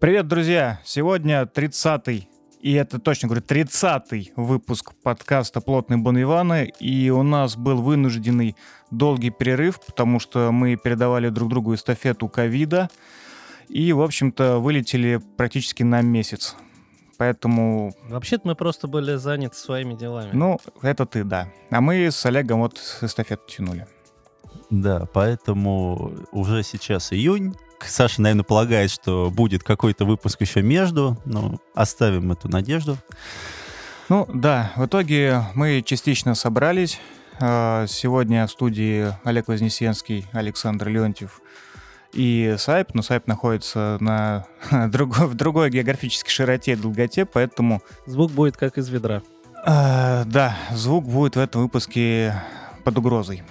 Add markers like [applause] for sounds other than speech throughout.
Привет, друзья! Сегодня 30-й, и это точно говорю, 30-й выпуск подкаста «Плотные Бонвиваны», и у нас был вынужденный долгий перерыв, потому что мы передавали друг другу эстафету ковида, и, в общем-то, вылетели практически на месяц. Поэтому... Вообще-то мы просто были заняты своими делами. Ну, это ты, да. А мы с Олегом вот эстафету тянули. Да, поэтому уже сейчас июнь. Саша, наверное, полагает, что будет какой-то выпуск еще между, но оставим эту надежду. Ну да, в итоге мы частично собрались. А, сегодня в студии Олег Вознесенский, Александр Леонтьев и Сайп, но Сайп находится на [laughs] другой, в другой географической широте и долготе, поэтому... Звук будет как из ведра. Э, да, звук будет в этом выпуске под угрозой.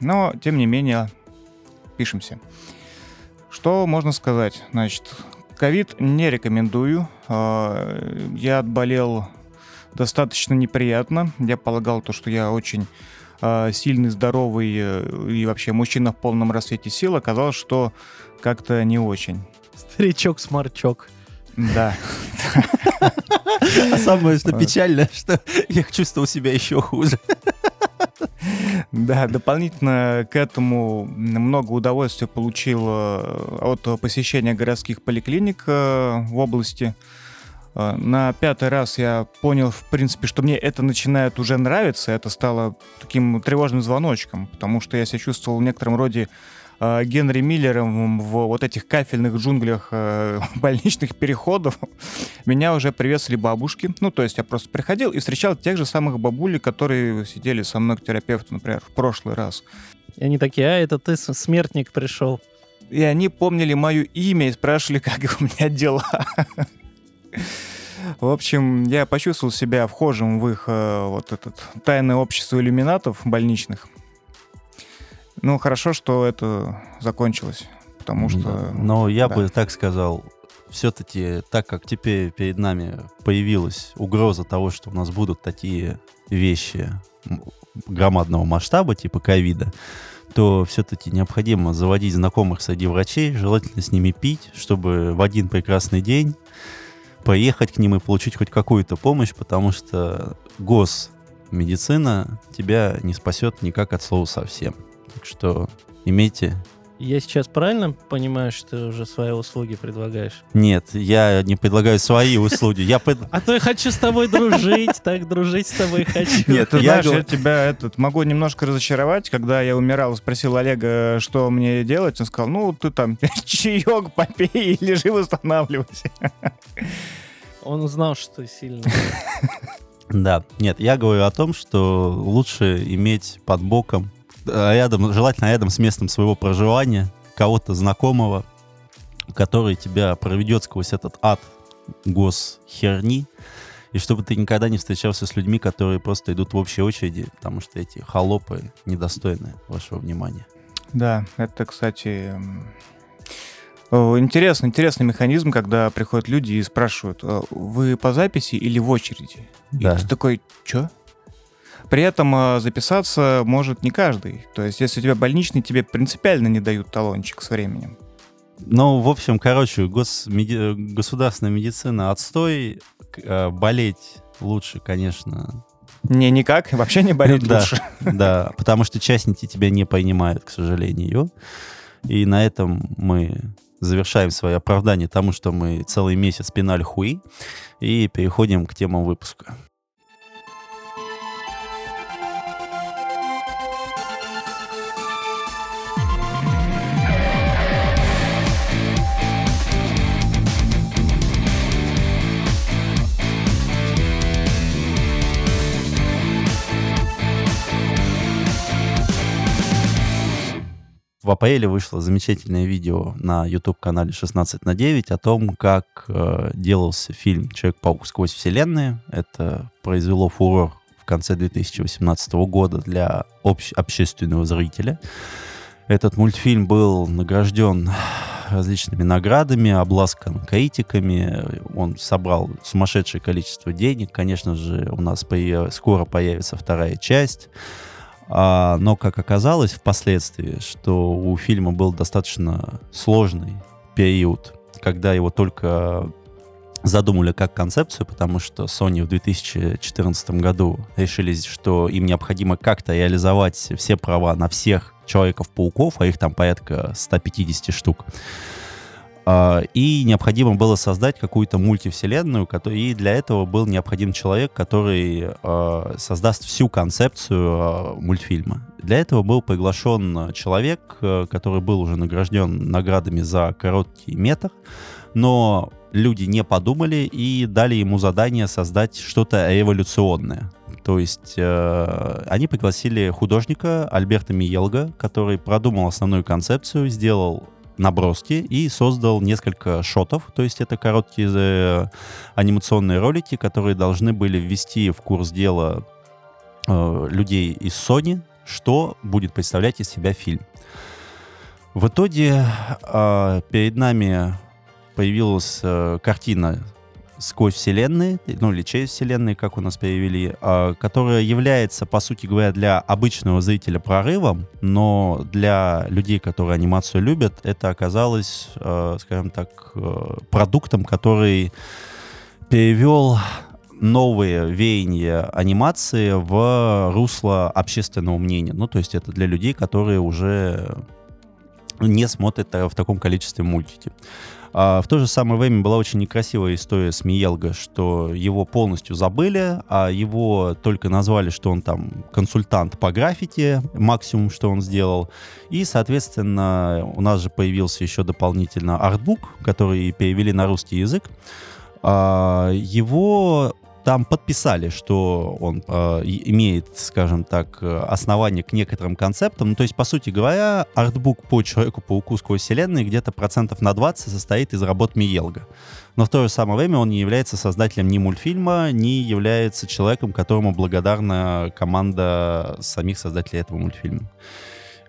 Но, тем не менее, пишемся. Что можно сказать? Значит, ковид не рекомендую. Э, я отболел достаточно неприятно. Я полагал то, что я очень э, сильный, здоровый э, и вообще мужчина в полном рассвете сил. Оказалось, что как-то не очень. Старичок-сморчок. Да. А самое что печальное, что я чувствовал себя еще хуже. Да, дополнительно к этому много удовольствия получил от посещения городских поликлиник э, в области. Э, на пятый раз я понял, в принципе, что мне это начинает уже нравиться. Это стало таким тревожным звоночком, потому что я себя чувствовал в некотором роде э, Генри Миллером в вот этих кафельных джунглях э, [laughs] больничных переходов. [laughs] Меня уже приветствовали бабушки. Ну, то есть я просто приходил и встречал тех же самых бабулей, которые сидели со мной к терапевту, например, в прошлый раз. И они такие, а, это ты, смертник, пришел. И они помнили мое имя и спрашивали, [laughs] как у меня дела. В общем, я почувствовал себя вхожим в их э, вот этот тайное общество иллюминатов больничных. Ну, хорошо, что это закончилось, потому что... Но я да. бы так сказал, все-таки, так как теперь перед нами появилась угроза того, что у нас будут такие вещи громадного масштаба, типа ковида, то все-таки необходимо заводить знакомых среди врачей, желательно с ними пить, чтобы в один прекрасный день поехать к ним и получить хоть какую-то помощь, потому что госмедицина тебя не спасет никак от слова совсем. Так что имейте я сейчас правильно понимаю, что ты уже свои услуги предлагаешь? Нет, я не предлагаю свои услуги. Я пред... А то я хочу с тобой дружить, так дружить с тобой хочу. Нет, ты знаешь, я тебя этот могу немножко разочаровать. Когда я умирал, спросил Олега, что мне делать, он сказал, ну, ты там [laughs] чаек попей и лежи восстанавливайся. Он узнал, что ты сильный. Да, нет, я говорю о том, что лучше иметь под боком рядом, желательно рядом с местом своего проживания, кого-то знакомого, который тебя проведет сквозь этот ад госхерни, и чтобы ты никогда не встречался с людьми, которые просто идут в общей очереди, потому что эти холопы недостойны вашего внимания. Да, это, кстати, интересный, интересный механизм, когда приходят люди и спрашивают, «Э, вы по записи или в очереди? Да. И ты такой, что? При этом э, записаться может не каждый. То есть, если у тебя больничный, тебе принципиально не дают талончик с временем. Ну, в общем, короче, госмеди... государственная медицина отстой. Э, болеть лучше, конечно. Не, никак. Вообще не болеть [laughs] лучше. [laughs] Да, потому что частники тебя не принимают, к сожалению. И на этом мы завершаем свое оправдание тому, что мы целый месяц пинали хуи, и переходим к темам выпуска. В апреле вышло замечательное видео на YouTube-канале 16 на 9 о том, как э, делался фильм «Человек-паук сквозь вселенные». Это произвело фурор в конце 2018 года для общ- общественного зрителя. Этот мультфильм был награжден различными наградами, обласкан критиками. Он собрал сумасшедшее количество денег. Конечно же, у нас скоро появится вторая часть. А, но, как оказалось впоследствии, что у фильма был достаточно сложный период когда его только задумали как концепцию, потому что Sony в 2014 году решили, что им необходимо как-то реализовать все права на всех Человеков-пауков, а их там порядка 150 штук. А, и необходимо было создать какую-то мультивселенную, и для этого был необходим человек, который а, создаст всю концепцию а, мультфильма. Для этого был приглашен человек, который был уже награжден наградами за короткий метр, но люди не подумали и дали ему задание создать что-то революционное. То есть э, они пригласили художника Альберта Миелга, который продумал основную концепцию, сделал наброски и создал несколько шотов, то есть это короткие э, анимационные ролики, которые должны были ввести в курс дела э, людей из Sony, что будет представлять из себя фильм. В итоге э, перед нами появилась э, картина сквозь вселенные, ну или через вселенные, как у нас перевели, э, которая является, по сути говоря, для обычного зрителя прорывом, но для людей, которые анимацию любят, это оказалось, э, скажем так, э, продуктом, который перевел новые веяния анимации в русло общественного мнения. Ну, то есть это для людей, которые уже не смотрят в таком количестве мультики. А в то же самое время была очень некрасивая история с Миелго, что его полностью забыли, а его только назвали, что он там консультант по граффити, максимум, что он сделал. И, соответственно, у нас же появился еще дополнительно артбук, который перевели на русский язык. А, его там подписали, что он э, имеет, скажем так, основание к некоторым концептам. Ну, то есть, по сути говоря, артбук по Человеку-пауку сквозь вселенной где-то процентов на 20 состоит из работ Миелга. Но в то же самое время он не является создателем ни мультфильма, ни является человеком, которому благодарна команда самих создателей этого мультфильма.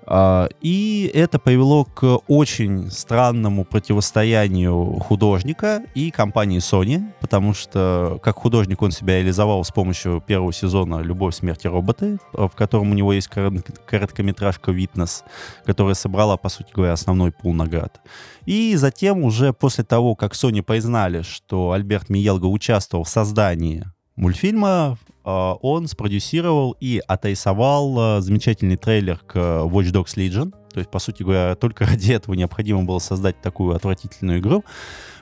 А, и это привело к очень странному противостоянию художника и компании Sony, потому что как художник он себя реализовал с помощью первого сезона «Любовь, смерти роботы», в котором у него есть короткометражка «Витнес», которая собрала, по сути говоря, основной пул наград. И затем уже после того, как Sony признали, что Альберт Миелго участвовал в создании мультфильма, а, он спродюсировал и отрисовал а, замечательный трейлер к Watch Dogs Legion. То есть, по сути говоря, только [laughs] ради этого необходимо было создать такую отвратительную игру,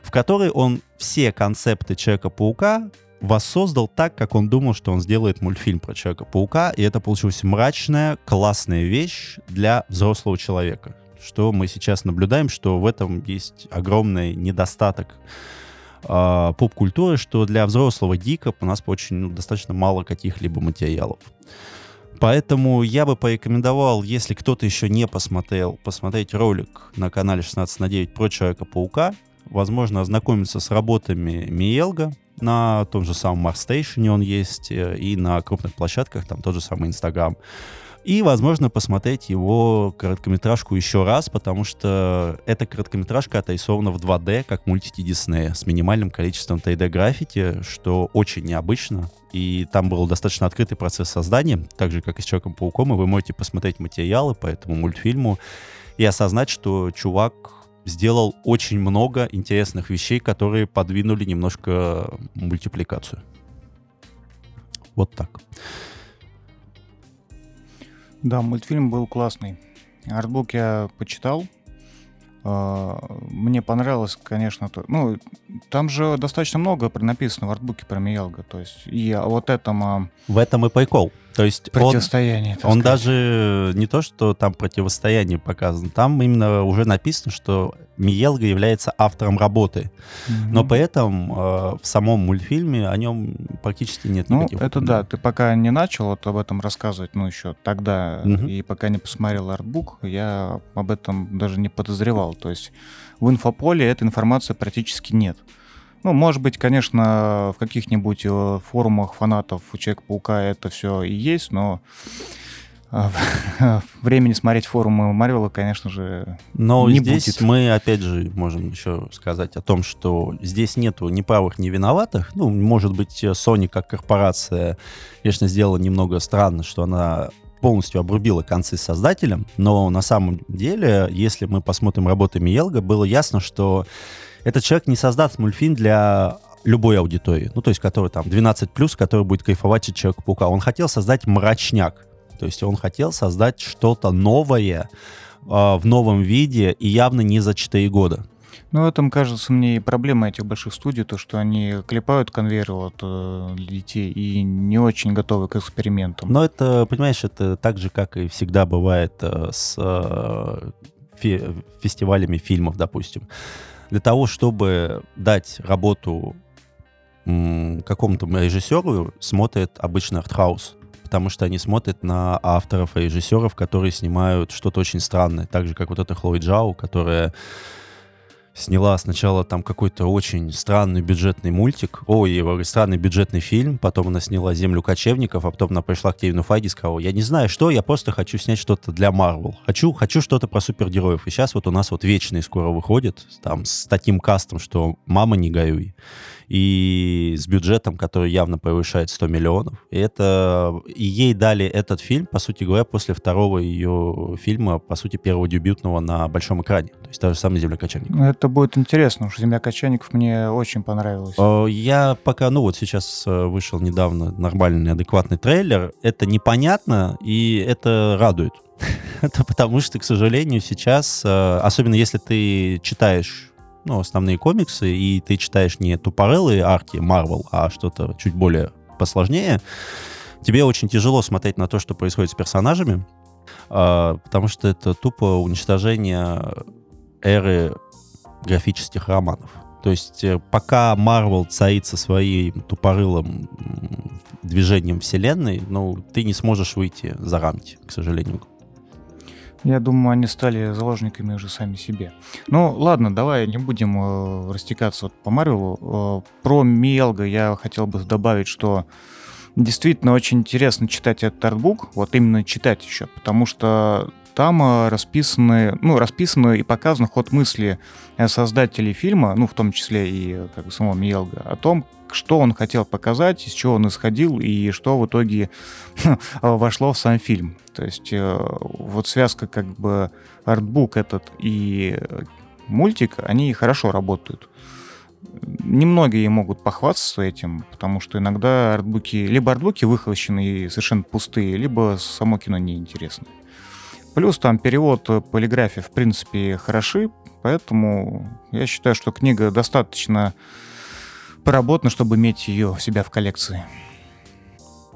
в которой он все концепты Человека-паука воссоздал так, как он думал, что он сделает мультфильм про Человека-паука, и это получилась мрачная, классная вещь для взрослого человека. Что мы сейчас наблюдаем, что в этом есть огромный недостаток э, поп-культуры, что для взрослого гика у нас очень ну, достаточно мало каких-либо материалов. Поэтому я бы порекомендовал, если кто-то еще не посмотрел, посмотреть ролик на канале 16 на 9 про Человека-паука. Возможно, ознакомиться с работами Миелга. На том же самом Марстейшене он есть, э, и на крупных площадках, там тот же самый Инстаграм. И, возможно, посмотреть его короткометражку еще раз, потому что эта короткометражка отрисована в 2D, как мультики Диснея, с минимальным количеством 3D-граффити, что очень необычно. И там был достаточно открытый процесс создания, так же, как и с Человеком-пауком, и вы можете посмотреть материалы по этому мультфильму и осознать, что чувак сделал очень много интересных вещей, которые подвинули немножко мультипликацию. Вот так. Да, мультфильм был классный. Артбук я почитал. А, мне понравилось, конечно, то, ну, там же достаточно много написано в артбуке про Миялга, то есть и вот этом... В этом и прикол. То есть противостояние. Он, он даже не то, что там противостояние показано, там именно уже написано, что Миелга является автором работы. Mm-hmm. Но при этом э, в самом мультфильме о нем практически нет ну, никаких. это да, ты пока не начал вот об этом рассказывать, ну еще тогда, mm-hmm. и пока не посмотрел артбук, я об этом даже не подозревал. То есть в инфополе этой информации практически нет. Ну, может быть, конечно, в каких-нибудь э, форумах фанатов у Человека-паука это все и есть, но э, [laughs] времени смотреть форумы Марвела, конечно же, Но не здесь будет. мы, опять же, можем еще сказать о том, что здесь нету ни правых, ни виноватых. Ну, может быть, Sony как корпорация, конечно, сделала немного странно, что она полностью обрубила концы с создателем, но на самом деле, если мы посмотрим работы Миелга, было ясно, что этот человек не создаст мультфильм для любой аудитории, ну, то есть, который там 12+, который будет кайфовать от Человека-паука. Он хотел создать мрачняк, то есть он хотел создать что-то новое, в новом виде и явно не за 4 года. Ну, в этом, кажется, мне и проблема этих больших студий, то, что они клепают конвейер вот, э, для детей и не очень готовы к экспериментам. Но это, понимаешь, это так же, как и всегда бывает э, с э, фестивалями фильмов, допустим. Для того, чтобы дать работу какому-то режиссеру, смотрит обычно артхаус потому что они смотрят на авторов и режиссеров, которые снимают что-то очень странное. Так же, как вот эта Хлои Джау, которая сняла сначала там какой-то очень странный бюджетный мультик, ой, странный бюджетный фильм, потом она сняла «Землю кочевников», а потом она пришла к Кевину Файги и сказала, я не знаю что, я просто хочу снять что-то для Марвел. Хочу, хочу что-то про супергероев. И сейчас вот у нас вот «Вечные» скоро выходит, там, с таким кастом, что «Мама, не горюй» и с бюджетом, который явно превышает 100 миллионов. И, это, и ей дали этот фильм, по сути говоря, после второго ее фильма, по сути, первого дебютного на большом экране. То есть та же самая «Земля кочевников». Ну, это будет интересно, уж «Земля кочевников» мне очень понравилась. Я пока, ну вот сейчас э, вышел недавно нормальный, адекватный трейлер. Это непонятно, и это радует. [laughs] Это потому что, к сожалению, сейчас, э, особенно если ты читаешь ну, основные комиксы, и ты читаешь не тупорылые арки Marvel, а что-то чуть более посложнее, тебе очень тяжело смотреть на то, что происходит с персонажами, э, потому что это тупо уничтожение эры графических романов. То есть э, пока Marvel царит со своим тупорылым движением вселенной, ну, ты не сможешь выйти за рамки, к сожалению. Я думаю, они стали заложниками уже сами себе. Ну, ладно, давай не будем э, растекаться вот по Марвелу. Э, про Мелга я хотел бы добавить, что действительно очень интересно читать этот артбук, вот именно читать еще, потому что там э, расписаны, ну, расписаны и показан ход мысли э, создателей фильма, ну, в том числе и как бы самого Миелга, о том, что он хотел показать, из чего он исходил и что в итоге [laughs] вошло в сам фильм. То есть э, вот связка как бы артбук этот и мультик, они хорошо работают. Немногие могут похвастаться этим, потому что иногда артбуки, либо артбуки выхолощены и совершенно пустые, либо само кино неинтересное. Плюс там перевод полиграфии, в принципе, хороши, поэтому я считаю, что книга достаточно поработана, чтобы иметь ее в себя в коллекции.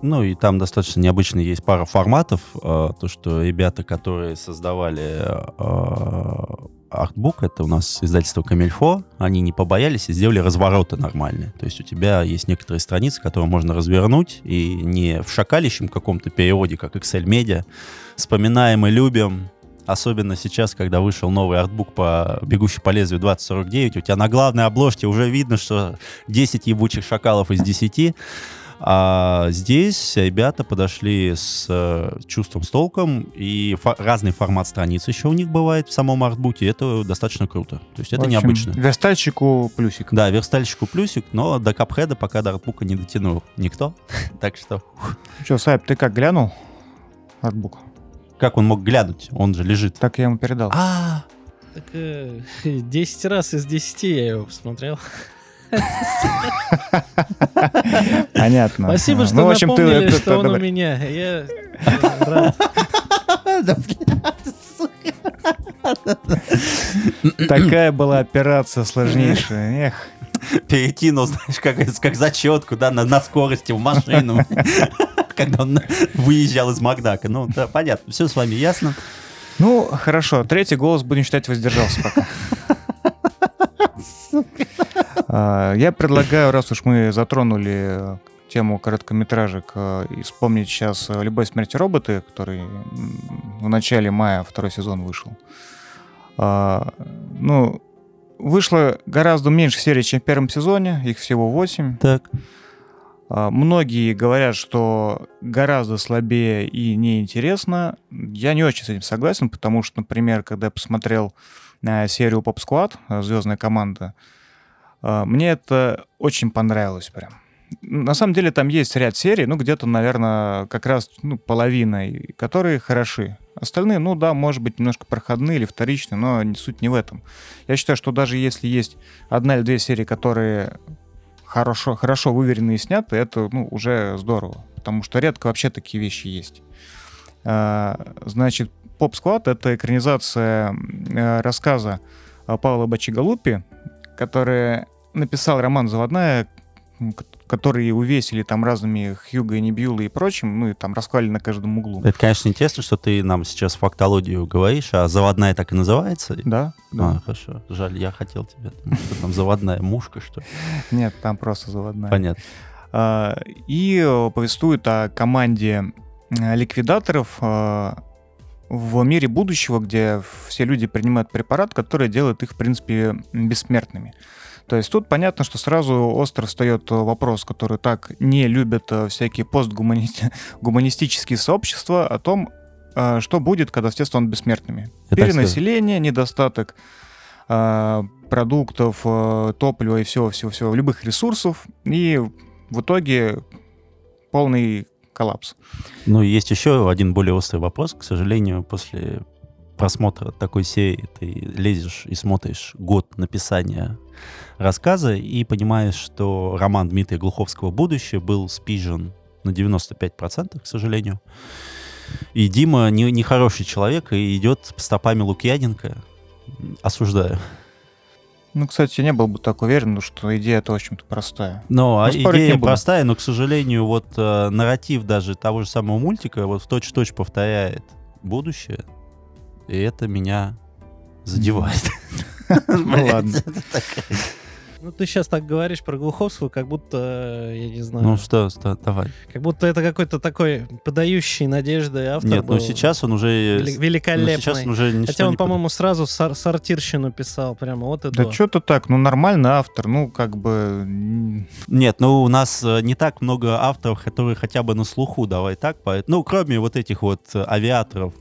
Ну и там достаточно необычно есть пара форматов. А, то, что ребята, которые создавали а, артбук, это у нас издательство Камильфо, они не побоялись и сделали развороты нормальные. То есть у тебя есть некоторые страницы, которые можно развернуть, и не в шакалищем каком-то переводе, как Excel Media. Вспоминаем и любим, особенно сейчас, когда вышел новый артбук по «Бегущей по лезвию 2049», у тебя на главной обложке уже видно, что 10 ебучих шакалов из 10, а здесь ребята подошли с э, чувством, с толком, и фо- разный формат страниц еще у них бывает в самом артбуке, это достаточно круто. То есть это общем, необычно. Верстальщику плюсик. Да, верстальщику плюсик, но до капхеда пока до артбука не дотянул никто. [laughs] так что... Что, Сайп, ты как глянул артбук? Как он мог глянуть? Он же лежит. Так я ему передал. А, так э, [laughs] 10 раз из 10 я его посмотрел. Понятно. Спасибо, что ну, в общем, напомнили, ты, что он у меня. Я рад. Такая была операция сложнейшая. Эх. Перекинул, знаешь, как, как зачетку, да, на, на скорости в машину, когда он выезжал из Макдака. Ну, да, понятно, все с вами ясно. Ну, хорошо, третий голос, будем считать, воздержался пока. А, я предлагаю, раз уж мы затронули тему короткометражек, э, вспомнить сейчас «Любовь, смерть и роботы», который в начале мая второй сезон вышел. А, ну, вышло гораздо меньше серий, чем в первом сезоне, их всего 8. Так. А, многие говорят, что гораздо слабее и неинтересно. Я не очень с этим согласен, потому что, например, когда я посмотрел э, серию Pop Squad, «Звездная команда», мне это очень понравилось прям. На самом деле там есть ряд серий, ну, где-то, наверное, как раз ну, половина, которые хороши. Остальные, ну да, может быть, немножко проходные или вторичные, но суть не в этом. Я считаю, что даже если есть одна или две серии, которые хорошо, хорошо выверены и сняты, это ну, уже здорово. Потому что редко вообще такие вещи есть. А, Значит, Поп Склад — это экранизация э, рассказа э, Павла Бачигалупи, который написал роман «Заводная», м, к- который увесили там разными Хьюго и Небьюлы и прочим, ну и там расхвалили на каждом углу. Это, конечно, интересно, что ты нам сейчас фактологию говоришь, а заводная так и называется? Да, да. А, хорошо. Жаль, я хотел тебе. там, Что там заводная мушка, что ли? Нет, там просто «Заводная». Понятно. А, И повествует о команде э, ликвидаторов э, в мире будущего, где все люди принимают препарат, который делает их, в принципе, бессмертными. То есть тут понятно, что сразу остро встает вопрос, который так не любят э, всякие постгуманистические [laughs] сообщества, о том, э, что будет, когда все станут бессмертными. Я Перенаселение, недостаток э, продуктов, топлива и всего-всего-всего, любых ресурсов, и в итоге полный коллапс. Ну, есть еще один более острый вопрос. К сожалению, после просмотра такой серии ты лезешь и смотришь год написания рассказа и понимаешь, что роман Дмитрия Глуховского «Будущее» был спижен на 95%, к сожалению. И Дима не, не хороший человек и идет стопами Лукьяненко. Осуждаю. Ну, кстати, я не был бы так уверен, ну, что идея-то, в общем-то, простая. Но а Ну, не идея простая, но, к сожалению, вот э, нарратив даже того же самого мультика вот в точь-в-точь повторяет будущее, и это меня задевает. [laughs] Ну, ладно. Ну, ты сейчас так говоришь про Глуховского, как будто, э, я не знаю, Ну что, что, давай. как будто это какой-то такой подающий надежды автор Нет, ну был. сейчас он уже... Ну, великолепный. сейчас он уже Хотя он, не под- по-моему, сразу сор- сортирщину писал, прямо вот и Да что-то так, ну, нормальный автор, ну, как бы... Нет, ну у нас э, не так много авторов, которые хотя бы на слуху, давай так. поэтому- Ну, кроме вот этих вот э, авиаторов,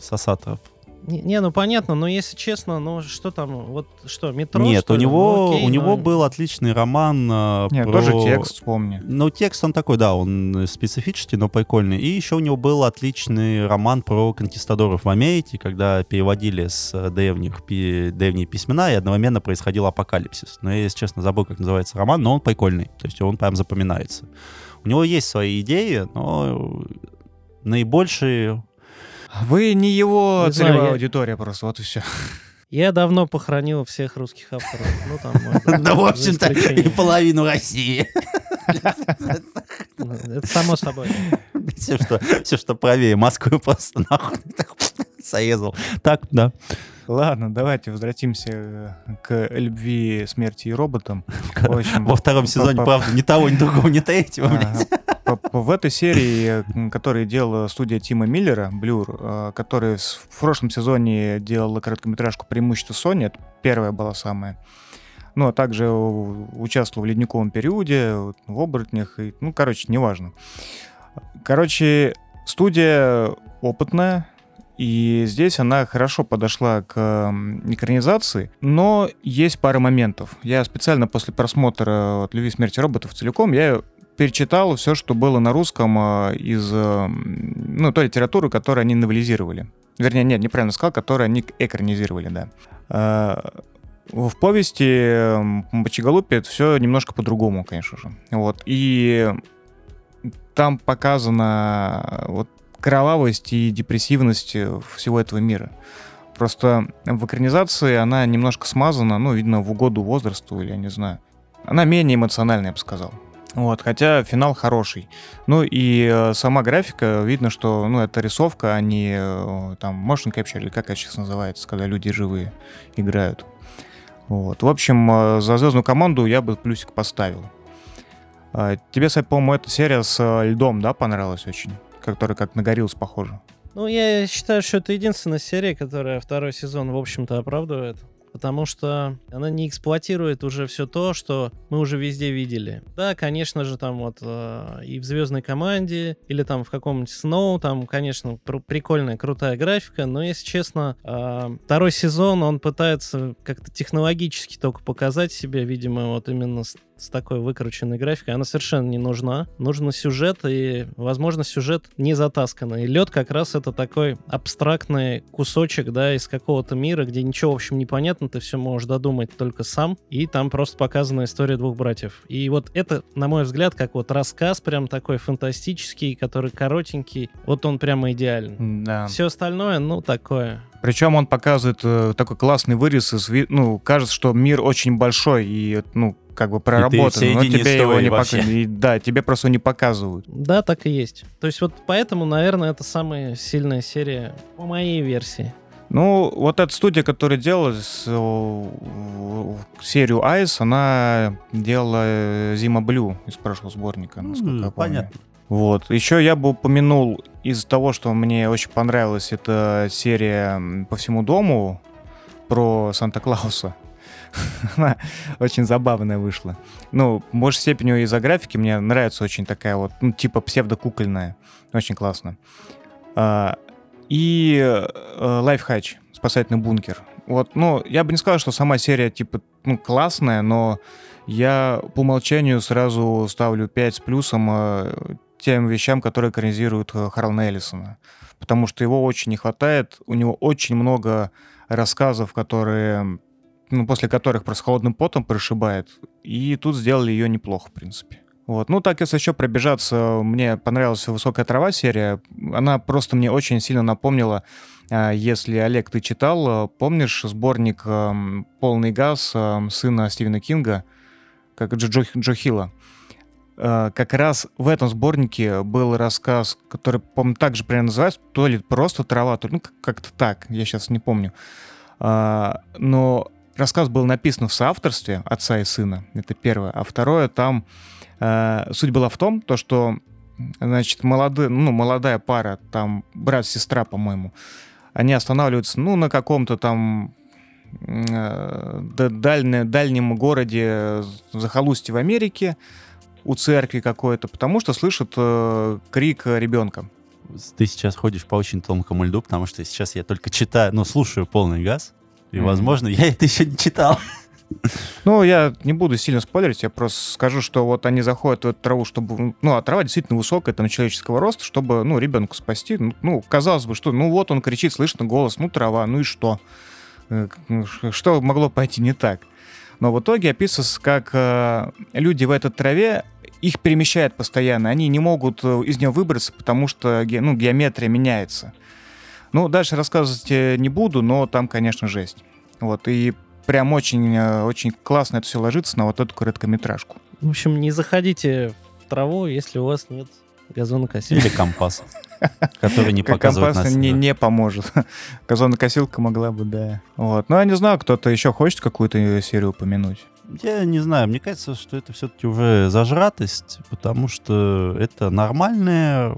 сосаторов. Не, не, ну понятно, но если честно, ну что там, вот что, метро? Нет, что у ли? него, Ну, окей, у него но- был отличный роман э, Нет, про... тоже текст, вспомни. Ну, текст он такой, да, он специфический, но прикольный. И еще у него был отличный роман про конкистадоров в Америке, когда переводили с э, древних, пи- древние письмена, и одновременно происходил апокалипсис. Но я, если честно, забыл, как называется роман, но он прикольный. То есть он прям запоминается. У него есть свои идеи, но наибольшие... Вы не его Не знаю, целевая я- аудитория просто, вот и все. Я давно похоронил всех русских авторов. Ну, там, может, Да, в общем-то, и половину России. Ну, Это само собой. Все, что, все, что правее Москвы, просто нахуй срезал. Так, да. Ладно, давайте возвратимся э, к любви, смерти и роботам. Во втором сезоне, правда, ни того, ни другого, ни третьего, В этой серии, которую делала студия Тима Миллера, Blur, э, который с- в прошлом сезоне делала короткометражку «Преимущество Sony», это первая была самая, ну, а также участвовал в «Ледниковом периоде», в «Оборотнях», и, ну, короче, неважно. Короче, студия опытная, и здесь она хорошо подошла к экранизации, но есть пара моментов. Я специально после просмотра вот, «Любви, смерти роботов» целиком, я перечитал все, что было на русском э, из, э, ну, той литературы, которую они новелизировали. Вернее, нет, неправильно сказал, которую они экранизировали, да. А, В повести Бочеголупи это все немножко по-другому, конечно же. Вот. И там показана вот кровавость и депрессивность э, всего этого мира. Просто в экранизации она немножко смазана, ну, видно, в угоду возрасту, или я не знаю. Она менее эмоциональная, я бы сказал. Вот, хотя финал хороший. Ну и э, сама графика, видно, что ну, это рисовка, а не э, там motion capture, или как это сейчас называется, когда люди живые играют. Вот. В общем, э, за звездную команду я бы плюсик поставил. А, Тебе, по-моему, эта серия с э, льдом, да, понравилась очень? Которая как на Гориллс похожа. Ну, я считаю, что это единственная серия, которая второй сезон, в общем-то, оправдывает. Потому что она не эксплуатирует уже все то, что мы уже везде видели. Да, конечно же, там вот э, и в звездной команде, или там в каком-нибудь Сноу, там, конечно, пр- прикольная, крутая графика, но, если честно, э, второй сезон, он пытается как-то технологически только показать себя, видимо, вот именно с такой выкрученной графикой, она совершенно не нужна. Нужен сюжет, и, возможно, сюжет не затасканный. Лед как раз это такой абстрактный кусочек, да, из какого-то мира, где ничего, в общем, не понятно, ты все можешь додумать только сам, и там просто показана история двух братьев. И вот это, на мой взгляд, как вот рассказ прям такой фантастический, который коротенький, вот он прямо идеален. Да. Все остальное, ну, такое. Причем он показывает э, такой классный вырез из, ну, кажется, что мир очень большой и, ну, как бы проработан, но тебе его не показывают. Да, тебе просто не показывают. Да, так и есть. То есть вот поэтому, наверное, это самая сильная серия по моей версии. Ну, вот эта студия, которая делала с- э, серию Айс, она делала Зима Блю из прошлого сборника, насколько я Ну, помню. понятно. Вот. Еще я бы упомянул из того, что мне очень понравилась эта серия по всему дому про Санта-Клауса. [laughs] Она очень забавная вышла. Ну, большей степени из-за графики мне нравится очень такая вот, ну, типа псевдокукольная. Очень классно. А, И э, Лайфхач, спасательный бункер. Вот, ну, я бы не сказал, что сама серия, типа, ну, классная, но я по умолчанию сразу ставлю 5 с плюсом э, тем вещам, которые экранизируют э, Харлана Эллисона. Потому что его очень не хватает. У него очень много рассказов, которые, ну, после которых просто холодным потом прошибает. И тут сделали ее неплохо, в принципе. Вот. Ну, так, если еще пробежаться, мне понравилась «Высокая трава» серия. Она просто мне очень сильно напомнила, а, если, Олег, ты читал, э, помнишь сборник эм, «Полный газ» эм, сына Стивена Кинга, как Джо, Джо, Хилла? Э, Как раз в этом сборнике был рассказ, который, по-моему, также примерно называется, то ли просто трава, то ли, ну, как- как-то так, я сейчас не помню. А, Но рассказ был написан в соавторстве отца и сына, это первое. А второе, там э, суть была в том, то, что, значит, молодые, ну, молодая пара, там брат-сестра, по-моему, они останавливаются, ну, на каком-то там э, дальне- дальнем городе захолустье в Америке, у церкви какой-то, потому что слышат э, крик ребенка. Ты сейчас ходишь по очень тонкому льду, потому что сейчас я только читаю, ну, слушаю полный газ. И, возможно, я это еще не читал. Ну, я не буду сильно спойлерить, я просто скажу, что вот они заходят в эту траву, чтобы... Ну, а трава действительно высокая, там, человеческого роста, чтобы, ну, ребенка спасти. Ну, Ну, казалось бы, что, ну, вот он кричит, слышно голос, ну, трава, ну и что? Э, ну, Что могло пойти не так? Но в итоге описывается, как э, люди в этой траве, их перемещают постоянно, они не могут э, из нее выбраться, потому что ну, геометрия меняется. Ну, дальше рассказывать э, не буду, но там, конечно, жесть. Вот, и прям очень, э, очень классно это все ложится на вот эту короткометражку. В общем, не заходите в траву, если у вас нет газонокосилки. Или компас, который не показывает компас не, не поможет. [laughs] Газонокосилка могла бы, да. Вот. Ну, я не знаю, кто-то еще хочет какую-то серию упомянуть. Я не знаю, мне кажется, что это все-таки уже зажратость, потому что это нормальные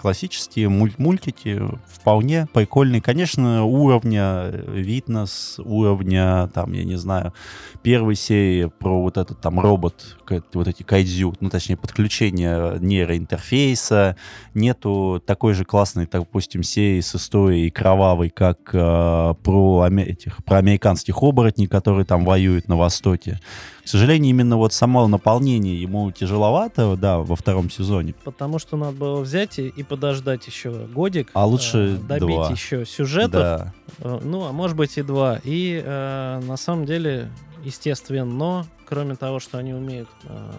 классические муль- мультики, вполне прикольные. Конечно, уровня э, видно с уровня, там, я не знаю, первой серии про вот этот там робот, вот эти кайдзю, ну, точнее, подключение нейроинтерфейса. Нету такой же классной, допустим, серии с историей кровавой, как э, про, этих, про американских оборотней, которые там воюют на Востоке. К сожалению, именно вот само наполнение ему тяжеловато, да, во втором сезоне. Потому что надо было взять и, и подождать еще годик. А лучше э, добить два. еще сюжетов. Да. э, Ну, а может быть и два. И э, на самом деле, естественно, кроме того, что они умеют э,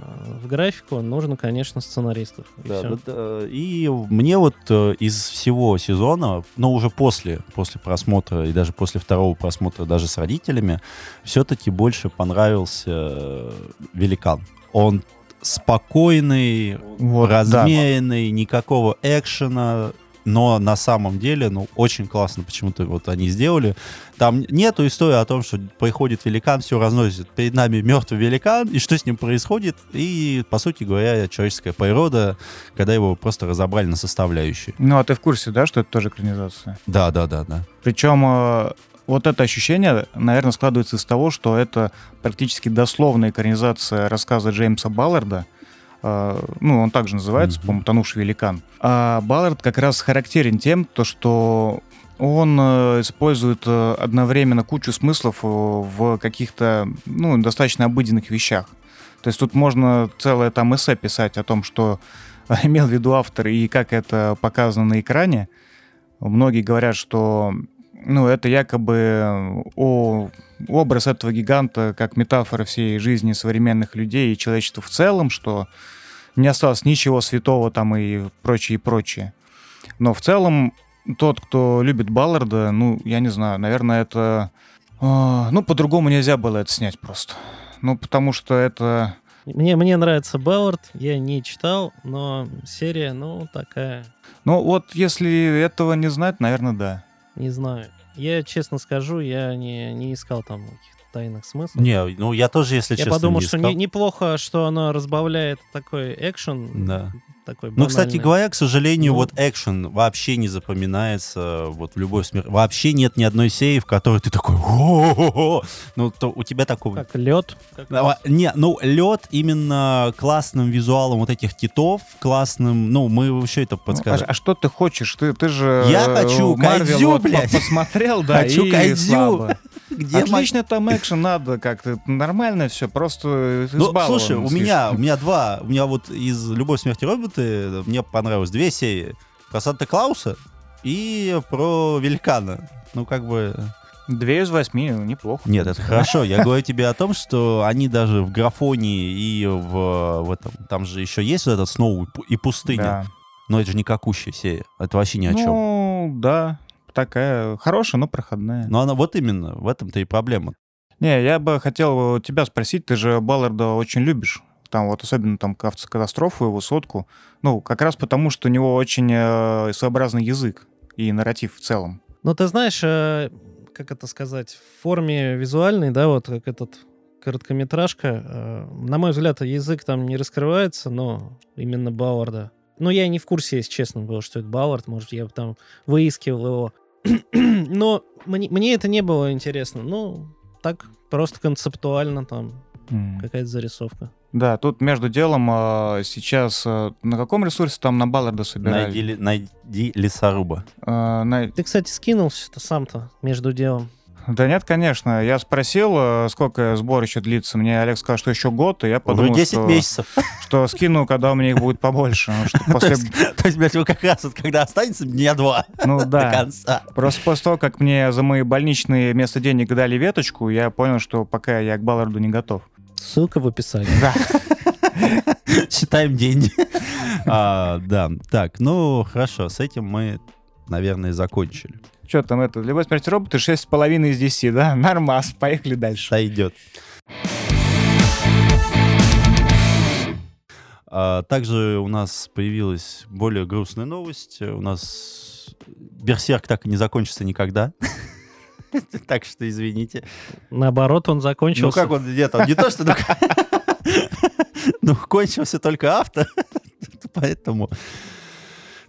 в графику, нужно, конечно, сценаристов. И Да, да, да. И мне вот э, из всего сезона, но уже после, после просмотра и даже после второго просмотра даже с родителями, все-таки больше понравился э, «Великан». Он спокойный, Вот, да. размеренный, никакого экшена, но на самом деле, ну, очень классно почему-то вот они сделали. Там нету истории о том, что приходит великан, все разносит. Перед нами мертвый великан, и что с ним происходит, и, по сути говоря, человеческая природа, когда его просто разобрали на составляющие. Ну, а ты в курсе, да, что это тоже экранизация? Да, да, да, да. Причем э, вот это ощущение, наверное, складывается из того, что это практически дословная экранизация рассказа Джеймса Балларда. Э, Ну, он также называется, Мгм. по-моему, «Тонувший великан». А Баллард как раз характерен тем, то, что он э, использует э, одновременно кучу смыслов э, в каких-то, ну, достаточно обыденных вещах. То есть тут можно целое там эссе писать о том, что [laughs] имел в виду автор и как это показано на экране. Многие говорят, что ну, это якобы о, образ этого гиганта как метафора всей жизни современных людей и человечества в целом, что не осталось ничего святого там и прочее, и прочее. Но в целом тот, кто любит Балларда, ну, я не знаю, наверное, это... Э, ну, по-другому нельзя было это снять просто. Ну, потому что это... Мне, мне нравится Баллард, я не читал, но серия, ну, такая. Ну, вот если этого не знать, наверное, да. Не знаю. Я честно скажу, я не, не искал там каких-то тайных смыслов. Не, ну я тоже, если я честно, подумал, не что не, неплохо, что оно разбавляет такой экшен. Да. Такой Ну, кстати говоря, к сожалению, Ну. вот экшен вообще не запоминается вот в любой смерти. Вообще нет ни одной серии, в которой ты такой «О-о-о-о». Ну, то у тебя такого... Как лед. А, Не, ну, лед именно классным визуалом вот этих китов, классным, ну, мы еще это Ну, а, подскажем. а что ты хочешь? Ты, ты же... Я э, хочу Марвел кайдзю, вот блядь. посмотрел, да, Хочу и кайдзю. слабо. Где Отлично там экшен надо как-то. Нормально все, просто Ну, слушай, у меня, у меня два, у меня вот из «Любовь, смерти роботы» мне понравилось две серии. Про Санта-Клауса и про Великана. Ну, как бы... Две из восьми, неплохо. Нет, это хорошо. Я [laughs] говорю тебе о том, что они даже в графонии и в, в этом... Там же еще есть вот этот Сноу и пу- и пустыня. Да. Но это же никакущая серия. Это вообще ни о чем. Ну, да, такая хорошая, но проходная. Но она вот именно, в этом-то и проблема. Не, я бы хотел тебя спросить, ты же Балларда очень любишь. Там вот особенно там автокатастрофу, его сотку. Ну, как раз потому, что у него очень э, своеобразный язык и нарратив в целом. Ну, ты знаешь, э, как это сказать, в форме визуальной, да, вот как этот короткометражка, э, на мой взгляд, язык там не раскрывается, но именно Бауарда. Ну, я не в курсе, если честно было, что это Бауард, может, я бы там выискивал его. [clears throat] но мне, мне это не было интересно. Ну, так просто концептуально там М. какая-то зарисовка. Да, тут между делом э, сейчас э, на каком ресурсе там на Балларда собирали? Найди, найди лесоруба. Э, на- Ты, кстати, скинулся-то сам-то между делом. Да нет, конечно. Я спросил, э, сколько сбор еще длится. Мне Олег сказал, что еще год, и я подумал, Уже 10 что, месяцев. что скину, когда у меня их будет побольше. Ну, [laughs] То есть, блядь, вы как раз вот когда останется дня два Ну до да. конца. Просто после того, как мне за мои больничные вместо денег дали веточку, я понял, что пока я к Балларду не готов. Ссылка в описании. [laughs] Считаем деньги. А, Да, так, ну хорошо, с этим мы, наверное, закончили. Что там это? Любовь смерти роботы 6,5 из 10, да? [laughs] Нормас, поехали дальше. Сойдет. А, Также у нас появилась более грустная новость. У нас Берсерк так и не закончится никогда. [laughs] Так что извините. Наоборот, он закончился. Ну как он, нет, он не то, что... ну, [laughs] Ну, кончился только автор, поэтому...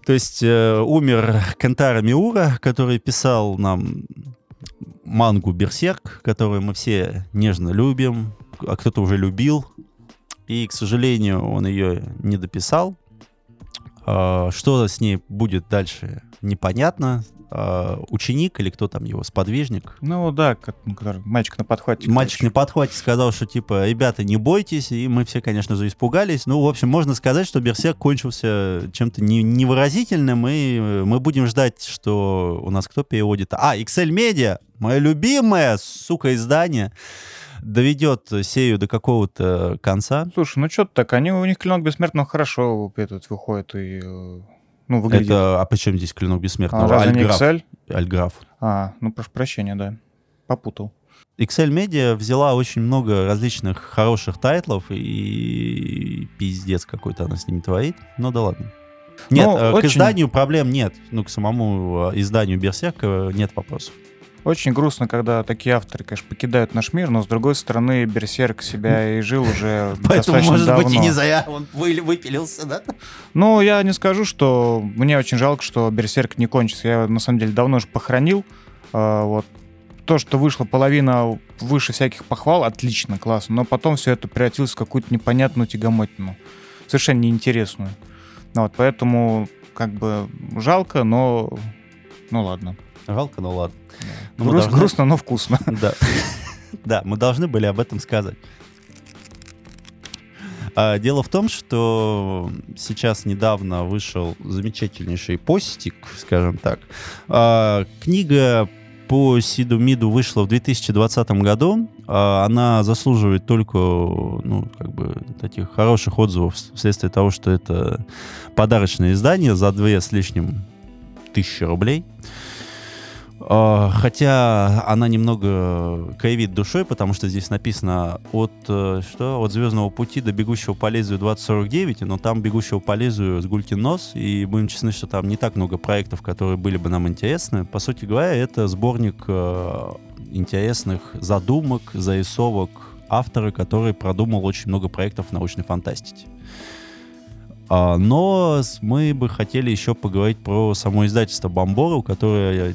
То есть э, умер Кентара Миура, который писал нам мангу «Берсерк», которую мы все нежно любим, а кто-то уже любил. И, к сожалению, он ее не дописал. А, Что с ней будет дальше, непонятно. А, Ученик или кто там его, сподвижник, Ну да, ко- который- мальчик на подхвате. Мальчик на подхвате сказал, что типа, ребята, не бойтесь, и мы все, конечно же, испугались. Ну, в общем, можно сказать, что Берсерк кончился чем-то не- невыразительным, и э, мы будем ждать, что у нас кто переводит. А, XL Media, мое любимое, сука, издание, доведет серию до какого-то конца. Слушай, ну что так, они, у них клинок бессмертного хорошо этот выходит и, э, ну, выглядит. Это, а при чем здесь клинок А, бессмертного? разве не Альграф. Excel? Альграф. А, ну прошу прощения, да. Попутал. XL Media взяла очень много различных хороших тайтлов и пиздец какой-то она с ними творит. Ну да ладно. Нет, Ну, э, к очень- изданию проблем нет. Ну, к самому э, изданию Берсерка нет вопросов. Очень грустно, когда такие авторы, конечно, покидают наш мир, но с другой стороны, Берсерк себя и жил уже [laughs] достаточно давно. зря он выпилился, да? Ну, я не скажу, что мне очень жалко, что Берсерк не кончится. Я, на самом деле, давно уже похоронил. А, вот. То, что вышло половина выше всяких похвал, отлично, классно. Но потом все это превратилось в какую-то непонятную тягомотину. Совершенно неинтересную. Ну, вот, поэтому, как бы, жалко, но... Ну, ладно. Жалко, ну ладно. Ну, мы Груз- должны- Грустно, но вкусно. [laughs] Да. Да, мы должны были об этом сказать. А, дело в том, что сейчас недавно вышел замечательнейший постик, скажем так. А, книга по Сиду Миду вышла в 2020 году. А, она заслуживает только ну, как бы, таких хороших отзывов вследствие того, что это подарочное издание за две с лишним тысячи рублей. Хотя она немного кривит душой, потому что здесь написано от, э, что, от «Звездного пути» до «Бегущего по лезвию 2049», но там «Бегущего по лезвию» с Гулькин нос, и будем честны, что там не так много проектов, которые были бы нам интересны. По сути говоря, это сборник э, интересных задумок, зарисовок автора, который продумал очень много проектов научной фантастики. А, но мы бы хотели еще поговорить про само издательство Бомбору, которое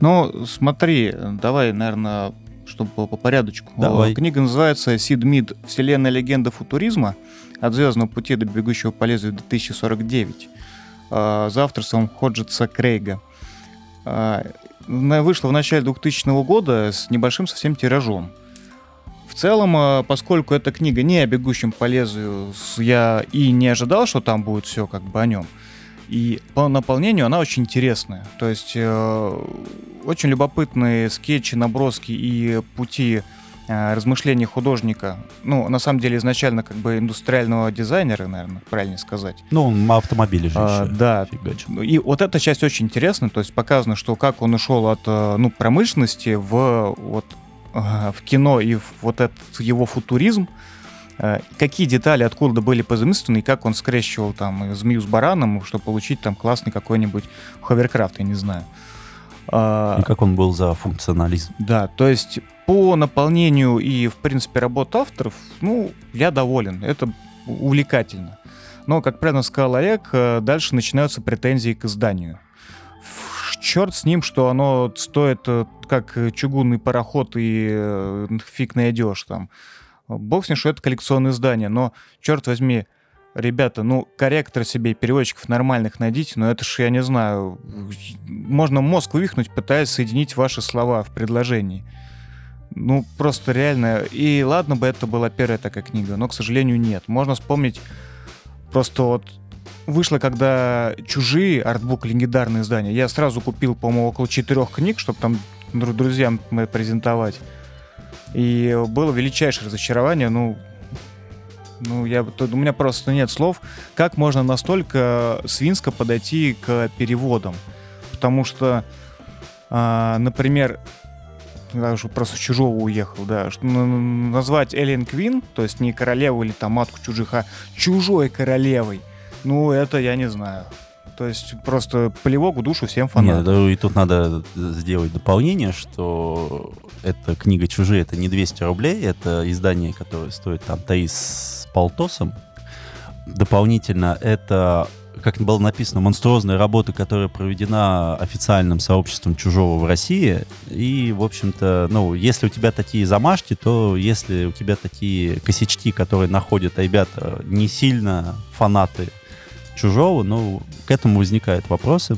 ну, смотри, давай, наверное, чтобы по, по порядочку. Давай. Книга называется «Сид Мид. Вселенная легенда футуризма. От звездного пути до бегущего по лезвию 2049». А, за авторством Ходжетса Крейга. А, вышла в начале 2000 года с небольшим совсем тиражом. В целом, а, поскольку эта книга не о бегущем по лезвию, я и не ожидал, что там будет все как бы о нем. И по наполнению она очень интересная. То есть э, очень любопытные скетчи, наброски и пути э, размышления художника. Ну, на самом деле, изначально как бы индустриального дизайнера, наверное, правильно сказать. Ну, он автомобили же а, еще Да. Фигачил. И вот эта часть очень интересна. То есть показано, что как он ушел от э, ну, промышленности в, вот, э, в кино и в вот этот его футуризм. Э, какие детали откуда были позаимствованы, и как он скрещивал там змею с бараном, чтобы получить там классный какой-нибудь ховеркрафт, я не знаю. А, и как он был за функционализм. Да, то есть по наполнению и, в принципе, работ авторов, ну, я доволен, это увлекательно. Но, как правильно сказал Олег, э, дальше начинаются претензии к изданию. Черт с ним, что оно стоит э, как чугунный пароход и фиг найдешь там. Бог с ним, что это коллекционное издание, но, черт возьми, ребята, ну, корректор себе переводчиков нормальных найдите, но это ж, я не знаю, можно мозг вывихнуть, пытаясь соединить ваши слова в предложении. Ну, просто реально. И ладно бы это была первая такая книга, но, к сожалению, нет. Можно вспомнить просто вот вышло, когда «Чужие», артбук, легендарное издание, я сразу купил, по-моему, около четырех книг, чтобы там друзьям презентовать. И было величайшее разочарование, ну, ну, я, тут, у меня просто нет слов, как можно настолько свинско подойти к переводам. Потому что, а, например, даже просто чужого уехал, да, что, назвать Эллен Квин, то есть не королеву или там матку чужих, а чужой королевой, ну, это я не знаю. То есть просто плевок в душу всем фанатам. Нет, и тут надо сделать дополнение, что эта книга «Чужие» — это не 200 рублей, это издание, которое стоит там Таис с полтосом. Дополнительно это как было написано, монструозная работа, которая проведена официальным сообществом чужого в России. И, в общем-то, ну, если у тебя такие замашки, то если у тебя такие косячки, которые находят ребята не сильно фанаты чужого, но к этому возникают вопросы.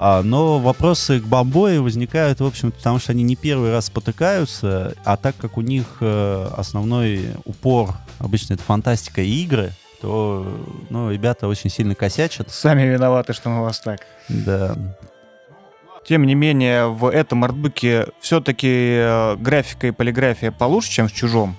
А, но вопросы к Бомбое возникают, в общем потому что они не первый раз спотыкаются, а так как у них э, основной упор, обычно это фантастика и игры, то, ну, ребята очень сильно косячат. Сами виноваты, что мы вас так. Да. Тем не менее, в этом артбуке все-таки э, графика и полиграфия получше, чем в чужом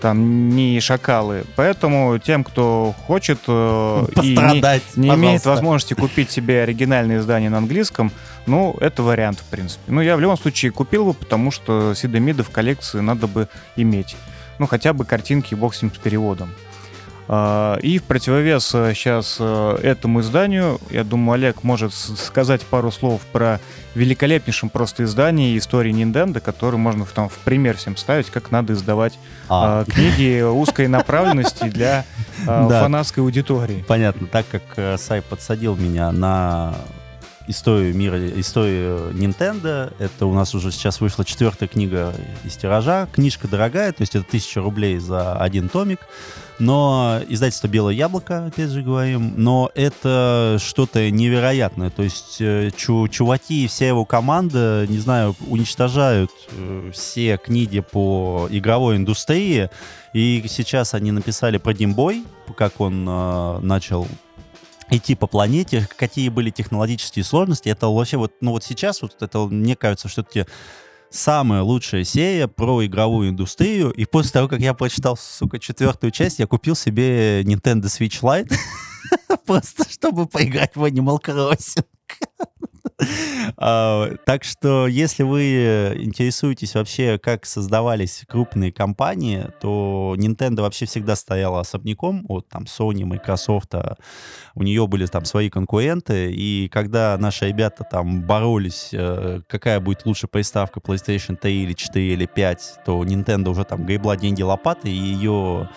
там не шакалы. Поэтому тем, кто хочет э, и не, не имеет возможности купить себе оригинальное издание на английском, ну, это вариант, в принципе. Ну, я в любом случае купил бы, потому что Сидомида в коллекции надо бы иметь. Ну, хотя бы картинки, бог с ним с переводом. А, и в противовес сейчас э, э, этому изданию, я думаю, Олег может сказать пару слов про великолепнейшем просто издании истории Nintendo, который можно там в пример всем ставить, как надо издавать а. э, книги узкой направленности для да. фанатской аудитории. Понятно, так как э, Сай подсадил меня на историю мира, историю Nintendo. Это у нас уже сейчас вышла четвертая книга из тиража. Книжка дорогая, то есть это тысяча рублей за один томик. Но издательство «Белое яблоко», опять же говорим, но это что-то невероятное. То есть э, чу чуваки и вся его команда, не знаю, уничтожают э, все книги по игровой индустрии. И сейчас они написали про Димбой, как он э, начал идти по планете, какие были технологические сложности. Это вообще вот, ну вот сейчас вот это, мне кажется, это самая лучшая серия про игровую индустрию. И после того, как я прочитал, сука, четвертую часть, я купил себе Nintendo Switch Lite [laughs] просто чтобы поиграть в Animal Crossing. А, так что, если вы интересуетесь вообще, как создавались крупные компании, то Nintendo вообще всегда стояла особняком от там Sony, Microsoft. А у нее были там свои конкуренты, и когда наши ребята там боролись, э, какая будет лучше приставка PlayStation 3 или 4 или 5, то Nintendo уже там гребла деньги лопатой, и ее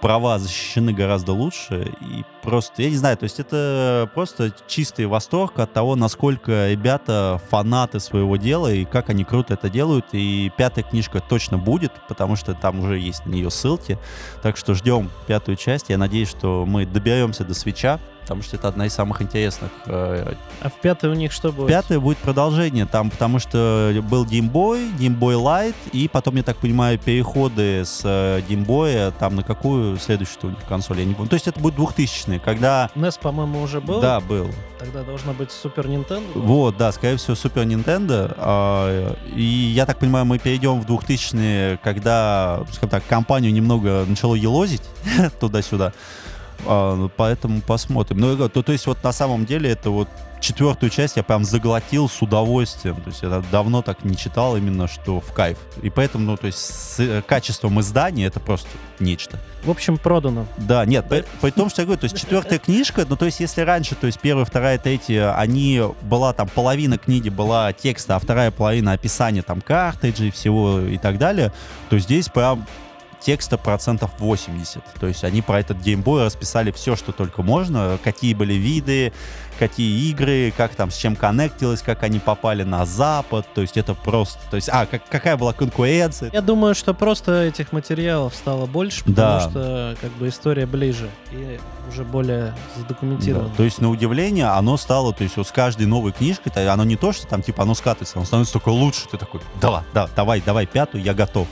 права защищены гораздо лучше. И просто, я не знаю, то есть это просто чистый восторг от того, насколько ребята фанаты своего дела и как они круто это делают. И пятая книжка точно будет, потому что там уже есть на нее ссылки. Так что ждем пятую часть. Я надеюсь, что мы доберемся до свеча, потому что это одна из самых интересных. Э, а в пятой у них что будет? В пятой будет продолжение там, потому что был Game Boy, Game Boy Light, и потом, я так понимаю, переходы с э, Game Boy там на какую следующую у них консоль, я не помню. То есть это будет 2000 когда... NES, по-моему, уже был? Да, был. Тогда должна быть Супер Nintendo? Вот, да, скорее всего, Супер Nintendo. А, и я так понимаю, мы перейдем в 2000 когда, скажем так, компанию немного начало елозить [laughs] туда-сюда. А, ну, поэтому посмотрим. Ну, то, то есть вот на самом деле это вот четвертую часть я прям заглотил с удовольствием. То есть я давно так не читал именно, что в кайф. И поэтому, ну, то есть с э, качеством издания это просто нечто. В общем, продано. Да, нет, при, при том, что я говорю, то есть четвертая книжка, ну, то есть если раньше, то есть первая, вторая, третья, они, была там половина книги была текста, а вторая половина описания там картриджей всего и так далее, то здесь прям текста процентов 80. То есть они про этот геймбой расписали все, что только можно, какие были виды, какие игры, как там с чем коннектилось, как они попали на Запад. То есть это просто... То есть, а, как, какая была конкуренция. Я думаю, что просто этих материалов стало больше, потому да. что как бы история ближе и уже более задокументирована. Да. То есть на удивление оно стало, то есть вот с каждой новой книжкой, оно не то, что там типа оно скатывается, оно становится только лучше. Ты такой, да, да, давай, давай пятую, я готов.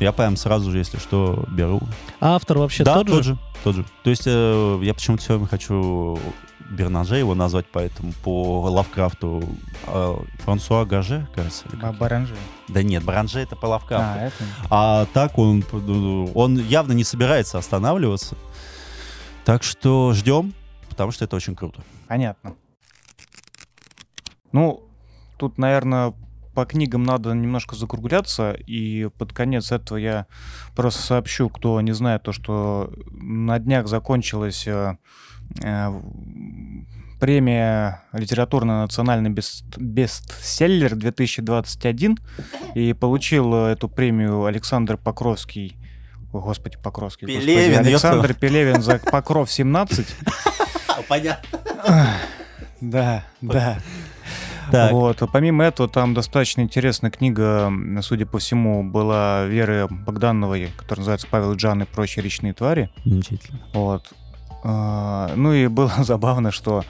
Я прям сразу же, если что, беру. А автор вообще да, тот, тот же? тот же. То есть э, я почему-то все время хочу Бернаже его назвать, поэтому по Лавкрафту э, Франсуа Гаже, кажется. А Баранже? Да нет, Баранже это по Лавкрафту. А, это... а так он, он явно не собирается останавливаться. Так что ждем, потому что это очень круто. Понятно. Ну, тут, наверное, по книгам надо немножко закругляться, и под конец этого я просто сообщу, кто не знает, то, что на днях закончилась э, э, премия «Литературный национальный бест бестселлер 2021», и получил эту премию Александр Покровский, О, господи, Покровский, Пелевин, господи, Александр Пелевин за Покров 17. [laughs] Понятно. Да, да. Так. Вот. Помимо этого, там достаточно интересная книга, судя по всему, была Веры Богдановой, которая называется «Павел Джан и прочие речные твари». Замечательно. Вот. А, ну и было [laughs] забавно, что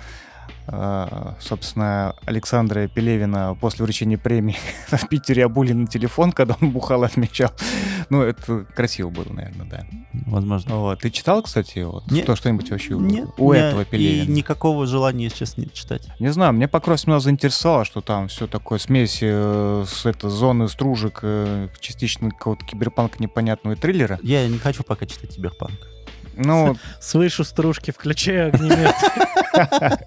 собственно, Александра Пелевина после вручения премии [laughs] в Питере обули на телефон, когда он бухал отмечал. Ну, это красиво было, наверное, да. Возможно. Вот. Ты читал, кстати, вот, нет, то что-нибудь вообще нет, у этого Пелевина? И никакого желания сейчас нет читать. Не знаю, мне Покров меня заинтересовало, что там все такое смесь э, с это, зоны стружек, э, частично какого-то киберпанка непонятного триллера. Я не хочу пока читать киберпанк. Ну, слышу стружки, включаю огнемет. [laughs]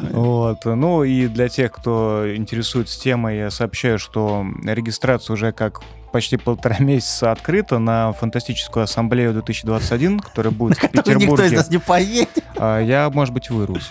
Вот. Ну и для тех, кто интересуется темой, я сообщаю, что регистрация уже как почти полтора [laughs] месяца открыта на фантастическую ассамблею 2021, которая будет в Петербурге. Никто из нас не поедет. А, я, может быть, вырвусь.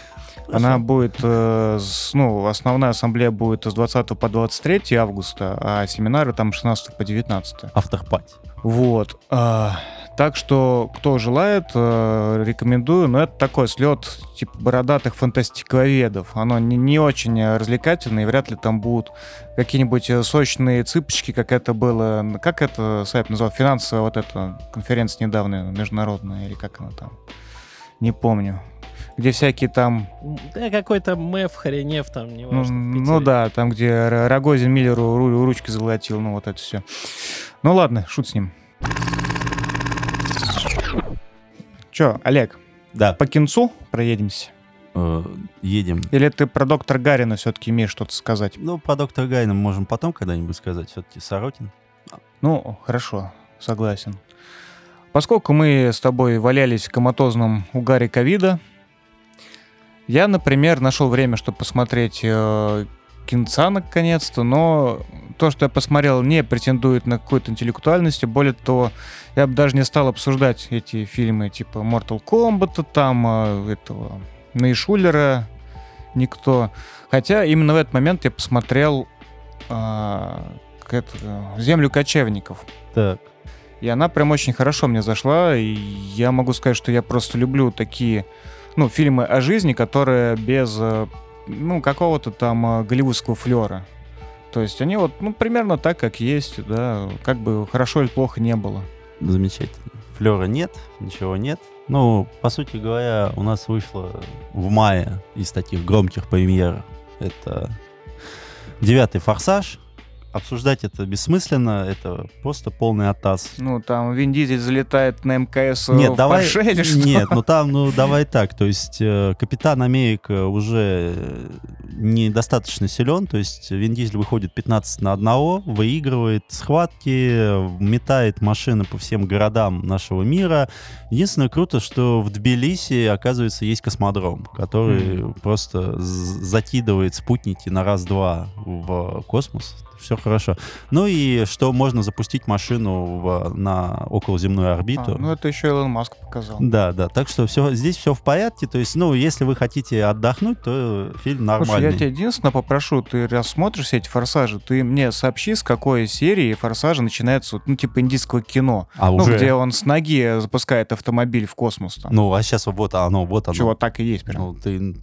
Она будет, э, с- ну, основная ассамблея будет с 20 по 23 августа, а семинары там 16 по 19. Автор пати. Вот. а, так что, кто желает, э, рекомендую. Но это такой слет типа бородатых фантастиковедов. Оно не, не очень развлекательное, и вряд ли там будут какие-нибудь э, сочные цыпочки, как это было. Как это сайт назвал? Финансовая вот эта конференция недавняя, международная, или как она там? Не помню. Где всякие там... Да, какой-то мэф, хренев там, Ну, неважно. ну Питере. да, там, где Рогозин Миллеру ру- ручки золотил, ну вот это все. Ну ладно, шут с ним. Че, Олег, Да, по кинцу проедемся? э, едем. Или ты про доктора Гарина все-таки имеешь что-то сказать? Ну, про доктора Гайна можем потом когда-нибудь сказать. Все-таки Сорокин. Ну, хорошо, согласен. Поскольку мы с тобой валялись в коматозном угаре ковида, я, например, нашел время, чтобы посмотреть э, кинца наконец-то, но то, что я посмотрел, не претендует на какую-то интеллектуальность, и более того, я бы даже не стал обсуждать эти фильмы типа Mortal Kombat, там э, этого Нейшулера, никто. Хотя именно в этот момент я посмотрел э, это, «Землю кочевников». Так. И она прям очень хорошо мне зашла. И я могу сказать, что я просто люблю такие, ну, фильмы о жизни, которые без, э, ну, какого-то там э, голливудского флера. То есть они вот, ну, примерно так, как есть, да, как бы хорошо или плохо не было. Замечательно. Флера нет, ничего нет. Ну, по сути говоря, у нас вышло в мае из таких громких премьер. Это девятый форсаж. Обсуждать это бессмысленно, это просто полный оттас. Ну, там Вин Дизель залетает на МКС Нет, в давай. Порше или что? Нет, ну там, ну давай так. То есть э, Капитан Америка уже э, недостаточно силен. То есть Вин Дизель выходит 15 на 1, выигрывает схватки, э, метает машины по всем городам нашего мира. Единственное круто, что в Тбилиси, оказывается, есть космодром, который просто з- закидывает спутники на раз-два в космос. Все хорошо. Ну и что можно запустить машину в, на околоземную орбиту. А, ну, это еще Илон Маск показал. Да, да. Так что все, здесь все в порядке. То есть, ну, если вы хотите отдохнуть, то фильм Слушай, нормальный. я тебя единственное попрошу, ты раз смотришь эти форсажи, ты мне сообщи, с какой серии форсажа начинается, ну, типа индийского кино. А Ну, уже. где он с ноги запускает автомобиль в космос. Там. Ну, а сейчас вот оно, вот оно. Чего так и есть прям. Ну, ты.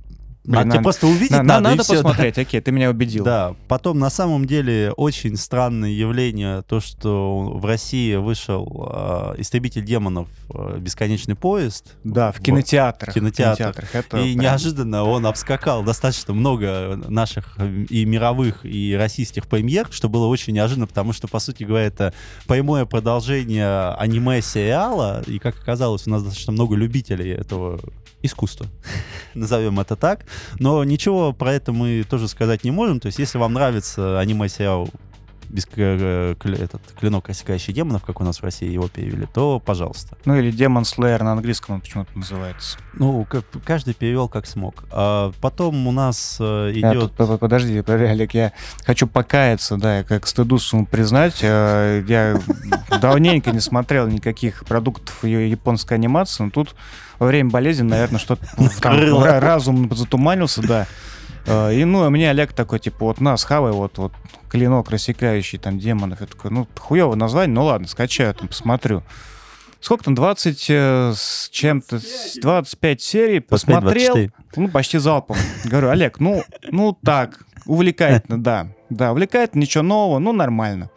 Блин, а, тебе надо- просто увидеть На- надо, надо всё, да. посмотреть, окей, ты меня убедил. Да, потом на самом деле очень странное явление, то, что в России вышел э, «Истребитель демонов. э, Бесконечный поезд». Да, в Вот. кинотеатрах. В кинотеатрах. Это и прям- неожиданно он обскакал достаточно много наших и мировых, и российских премьер, что было очень неожиданно, потому что, по сути говоря, это прямое продолжение аниме-сериала, и, как оказалось, у нас достаточно много любителей этого искусства, [laughs] назовем это так. Но ничего про это мы тоже сказать не можем. То есть, если вам нравится аниме-сериал без э, кля- этот, клинок рассекающий демонов, как у нас в России его перевели, то пожалуйста. Ну или Demon Slayer на английском он почему-то называется. Ну, как- каждый перевел как смог. А потом у нас э, Я идет... по- подожди, Олег, я хочу покаяться, да, я как стыду сумму признать. э, Я давненько не смотрел никаких продуктов японской анимации, но тут во время болезни, наверное, что-то [laughs] разум затуманился, да. Э, И, ну, а мне Олег такой, типа, вот на, схавай, вот, вот, клинок, рассекающий там демонов. Я такой, ну, хуёвое название, ну ладно, скачаю, там, посмотрю. Сколько там, 20 э, с чем-то, с 25 серий, 25, посмотрел, 24. ну, почти залпом. Говорю, Олег, ну, ну так, увлекательно, да. Да, увлекательно, ничего нового, ну, нормально.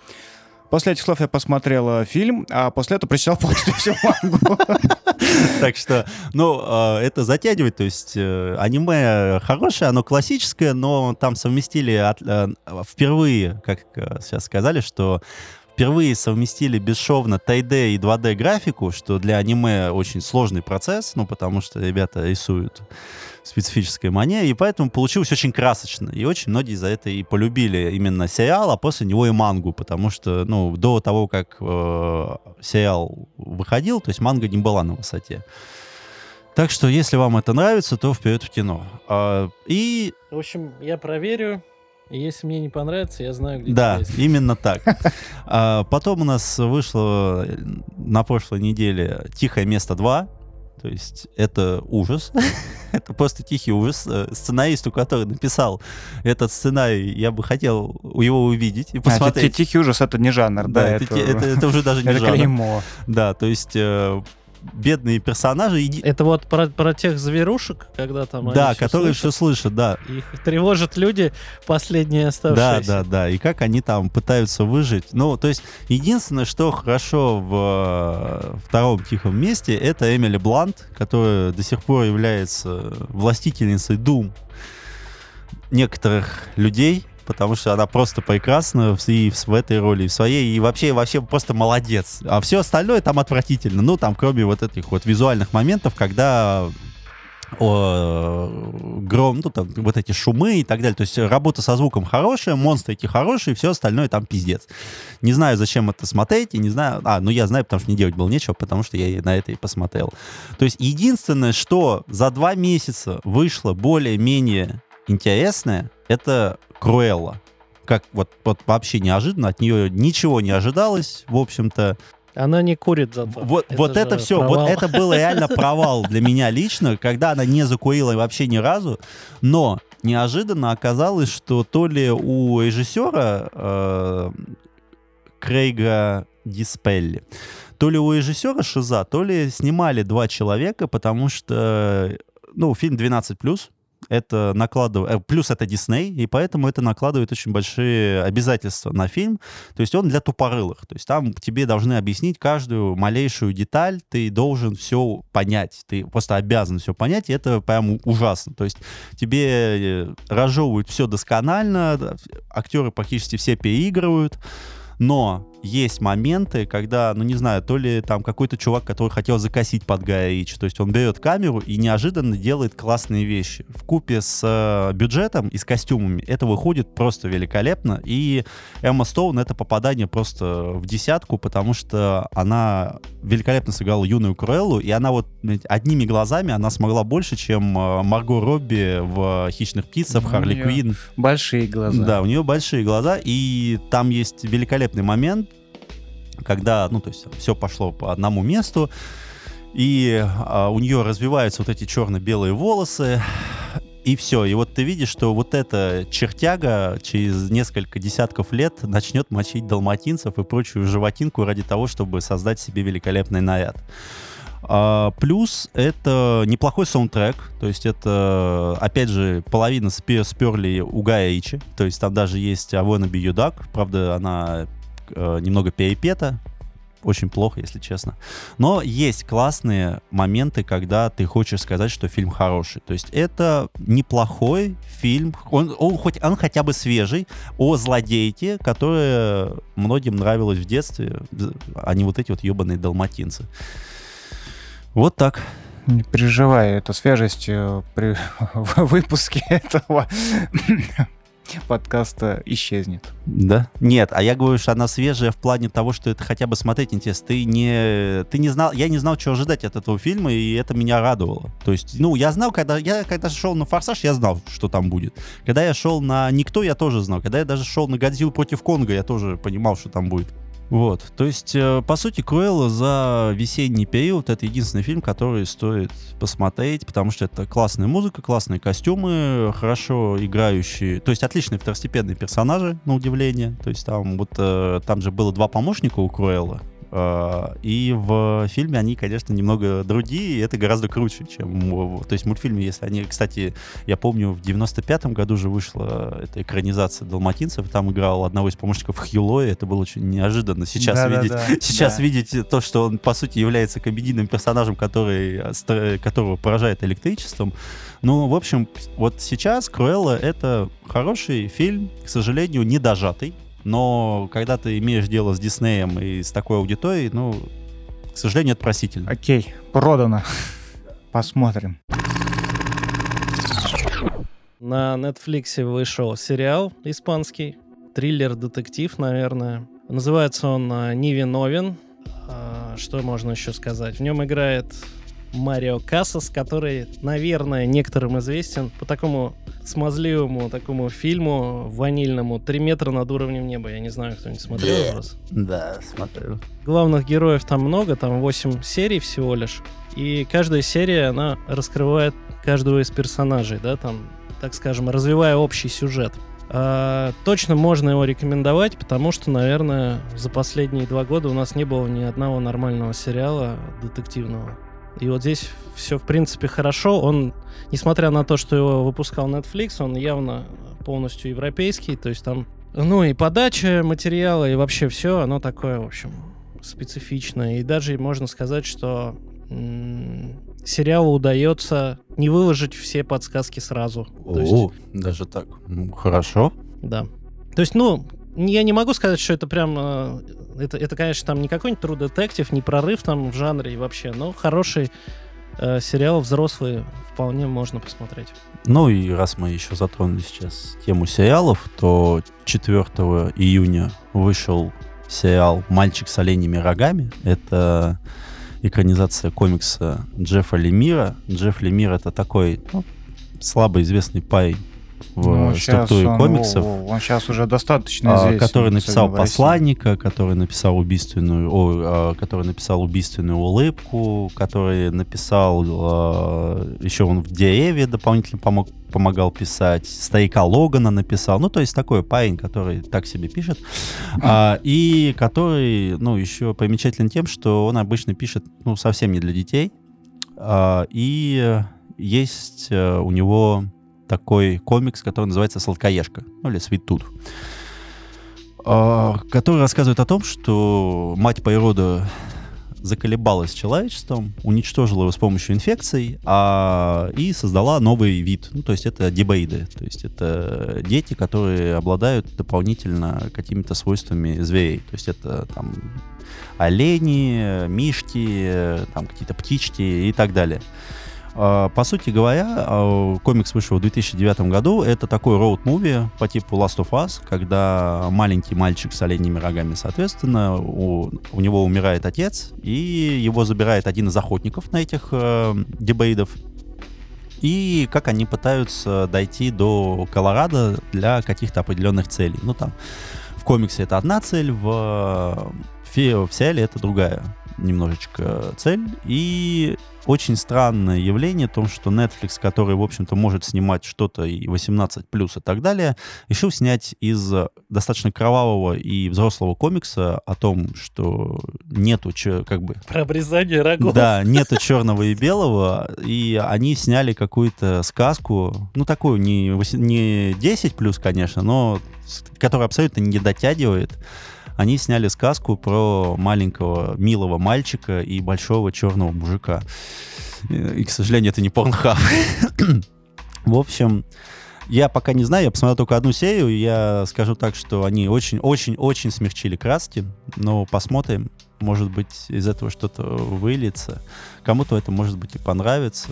После этих слов я посмотрел э, фильм, а после этого прочитал [laughs] полностью всю мангу. Так что, ну, э, это затягивает. То есть э, аниме хорошее, оно классическое, но там совместили впервые, как сейчас сказали, что впервые совместили бесшовно 3D и 2D графику, что для аниме очень сложный процесс, ну, потому что ребята рисуют специфической манере, и поэтому получилось очень красочно. И очень многие за это и полюбили именно сериал, а после него и мангу, потому что, ну, до того, как э, сериал выходил, то есть манга не была на высоте. Так что, если вам это нравится, то вперед в кино. А, и В общем, я проверю. И если мне не понравится, я знаю, где да, искать. именно так. [laughs] А, потом у нас вышло на прошлой неделе «Тихое место 2». То есть это ужас. [laughs] это просто тихий ужас. Э, Сценаристу, который написал этот сценарий, я бы хотел его увидеть и посмотреть. А, тихий ужас — это не жанр, да? Да, это, это, это, это уже [laughs] даже не это жанр. клеймо. Да, то есть э, бедные персонажи. Иди... Это вот про, про тех зверушек, когда там Да, всё которые слышат, все слышат, да. Их тревожат люди, последние Да, оставшиеся. да, да. И как они там пытаются выжить. Ну, то есть, единственное, что хорошо в э, втором тихом месте, это Эмили Блант, которая до сих пор является властительницей Дум некоторых людей, потому что она просто прекрасна и в, этой роли, и в своей, и вообще, вообще просто молодец. А все остальное там отвратительно. Ну, там, кроме вот этих вот визуальных моментов, когда о, гром, ну, там, вот эти шумы и так далее. То есть работа со звуком хорошая, монстры эти хорошие, все остальное там пиздец. Не знаю, зачем это смотреть, и не знаю... А, ну я знаю, потому что не делать было нечего, потому что я на это и посмотрел. То есть единственное, что за два месяца вышло более-менее интересное, это Круэлла. Как вот, вот вообще неожиданно, от нее ничего не ожидалось, в общем-то. Она не курит зато. Вот это, вот это все, провал. вот это был реально [laughs] провал для меня лично, когда она не закурила вообще ни разу, но неожиданно оказалось, что то ли у режиссера э, Крейга Диспелли, то ли у режиссера Шиза, то ли снимали два человека, потому что, ну, фильм 12+, это накладывает, плюс это Дисней, и поэтому это накладывает очень большие обязательства на фильм. То есть он для тупорылых. То есть там тебе должны объяснить каждую малейшую деталь, ты должен все понять, ты просто обязан все понять, и это прям ужасно. То есть тебе э, разжевывают все досконально, актеры практически все переигрывают, но есть моменты, когда, ну не знаю, то ли там какой-то чувак, который хотел закосить под Гая Ричи, то есть он берет камеру и неожиданно делает классные вещи. В купе с э, бюджетом и с костюмами это выходит просто великолепно, и Эмма Стоун это попадание просто в десятку, потому что она великолепно сыграла юную Круэллу, и она вот одними глазами она смогла больше, чем э, Марго Робби в «Хищных птицах», Харли у неё Квинн. Большие глаза. Да, у нее большие глаза, и там есть великолепный момент, когда, ну, то есть все пошло по одному месту, и а, у нее развиваются вот эти черно-белые волосы, и все. И вот ты видишь, что вот эта чертяга через несколько десятков лет начнет мочить далматинцев и прочую животинку ради того, чтобы создать себе великолепный наряд. А, плюс это неплохой саундтрек, то есть это, опять же, половина спе- сперли у Гая Ричи, то есть там даже есть Your Duck, правда, она э, немного перепета, очень плохо, если честно. Но есть классные моменты, когда ты хочешь сказать, что фильм хороший. То есть это неплохой фильм, он, он, хоть, он хотя бы свежий, о злодейке, которая многим нравилась в детстве, а не вот эти вот ебаные далматинцы. Вот так. Не переживай, эта свежесть э, при [laughs] выпуске этого подкаста исчезнет. Да? Нет, а я говорю, что она свежая в плане того, что это хотя бы смотреть интересно. Ты не, ты не знал, я не знал, чего ожидать от этого фильма, и это меня радовало. То есть, ну, я знал, когда я когда шел на Форсаж, я знал, что там будет. Когда я шел на Никто, я тоже знал. Когда я даже шел на Годзиллу против Конга, я тоже понимал, что там будет. Вот, то есть, э, по сути, Круэлла за весенний период это единственный фильм, который стоит посмотреть, потому что это классная музыка, классные костюмы, хорошо играющие, то есть отличные второстепенные персонажи, на удивление. То есть там вот э, там же было два помощника у Круэлла, и в фильме они, конечно, немного другие, и это гораздо круче, чем... То есть в мультфильме, если они... Кстати, я помню, в 95-м году же вышла эта экранизация «Далматинцев», там играл одного из помощников Хью Лори, это было очень неожиданно сейчас Да-да-да, видеть. [laughs] Сейчас да. видеть то, что он, по сути, является комедийным персонажем, который, э, которого поражает электричеством. Ну, в общем, вот сейчас Круэлла — это хороший фильм, к сожалению, недожатый. Но когда ты имеешь дело с Диснеем и с такой аудиторией, ну, к сожалению, это просительно. Окей, продано. Посмотрим. На Netflix вышел сериал испанский, триллер-детектив, наверное. Называется он «Невиновен». А, Что можно еще сказать? В нем играет Марио Кассас, который, наверное, некоторым известен по такому смазливому такому фильму ванильному «Три метра над уровнем неба». Я не знаю, кто-нибудь смотрел Yeah. раз. Да, смотрю. Главных героев там много, там 8 серий всего лишь. И каждая серия, она раскрывает каждого из персонажей, да, там, так скажем, развивая общий сюжет. А, точно можно его рекомендовать, потому что, наверное, за последние два года у нас не было ни одного нормального сериала детективного. И вот здесь все, в принципе, хорошо. Он, несмотря на то, что его выпускал Netflix, он явно полностью европейский. То есть там, ну и подача материала, и вообще все, оно такое, в общем, специфичное. И даже можно сказать, что м, сериалу удается не выложить все подсказки сразу. То есть, О, даже так. Ну, Хорошо. да. То есть, ну, я не могу сказать, что это прям... э, Это, это конечно, там не какой-нибудь True Detective, не прорыв там в жанре вообще, но хороший э, сериал взрослый вполне можно посмотреть. Ну и раз мы еще затронули сейчас тему сериалов, то 4 июня вышел сериал «Мальчик с оленями рогами». Это экранизация комикса Джеффа Лемира. Джефф Лемир — это такой ну, слабо известный парень в Ну, щас структуре он, комиксов. он сейчас уже достаточно а, известен. который написал посланника, который написал убийственную, о, а, который написал убийственную улыбку, который написал а, еще он в дереве дополнительно помог, помогал писать, старика Логана написал, ну то есть такой парень, который так себе пишет, и который, ну еще примечателен тем, что он обычно пишет, ну совсем не для детей, и есть э, у него такой комикс, который называется «Сладкоежка», ну или «Sweet Tooth», а, который рассказывает о том, что мать природа заколебалась человечеством, уничтожила его с помощью инфекций а, и создала новый вид. Ну, то есть это дебоиды. То есть это дети, которые обладают дополнительно какими-то свойствами зверей. То есть это там олени, мишки, там какие-то птички и так далее. А, По сути говоря, а, комикс вышел в 2009 году. Это такой роуд-муви по типу Last of Us, когда маленький мальчик с оленями рогами, соответственно, у, у него умирает отец, и его забирает один из охотников на этих э, дебейдов. И как они пытаются дойти до Колорадо для каких-то определенных целей. Ну, там, в комиксе это одна цель, в, фе- в сериале это другая немножечко цель. И очень странное явление в том, что Netflix, который, в общем-то, может снимать что-то и 18 плюс и так далее, решил снять из достаточно кровавого и взрослого комикса о том, что нету чё- как бы Про обрезание рогов. да, нету черного и белого, и они сняли какую-то сказку, ну такую не, не 10 плюс, конечно, но которая абсолютно не дотягивает. Они сняли сказку про маленького милого мальчика и большого черного мужика. И, к сожалению, это не порнхаб. [coughs] В общем, я пока не знаю, я посмотрел только одну серию, и я скажу так, что они очень-очень-очень смягчили краски, но посмотрим, может быть, из этого что-то выльется. Кому-то это, может быть, и понравится,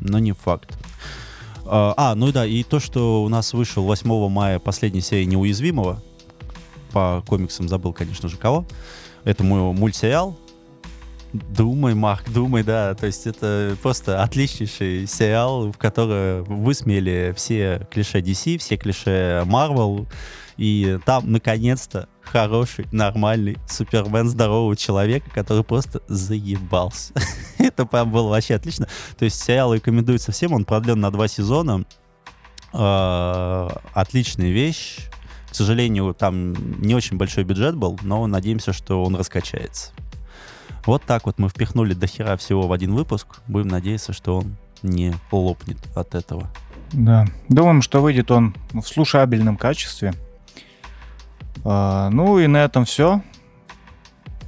но не факт. А, а, ну да, и то, что у нас вышел 8 мая последняя серия «Неуязвимого», по комиксам забыл, конечно же, кого. Это мой мультсериал, Думай, Марк, думай, да. То есть это просто отличнейший сериал, в котором высмеяли все клише DC, все клише Marvel. И там, наконец-то, хороший, нормальный Супермен здорового человека, который просто заебался. [laughs] это прям было вообще отлично. То есть сериал рекомендуется всем, он продлен на два сезона. Э, Отличная вещь. К сожалению, там не очень большой бюджет был, но надеемся, что он раскачается. Вот так вот мы впихнули до хера всего в один выпуск. Будем надеяться, что он не лопнет от этого. Да. Думаем, что выйдет он в слушабельном качестве. А, ну и на этом все.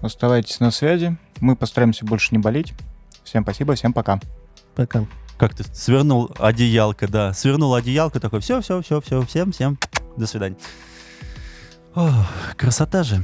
Оставайтесь на связи. Мы постараемся больше не болеть. Всем спасибо, всем пока. Пока. Как ты свернул одеялко, да. Свернул одеялко, такой, все, все, все, все, всем, всем, до свидания. Ох, красота же.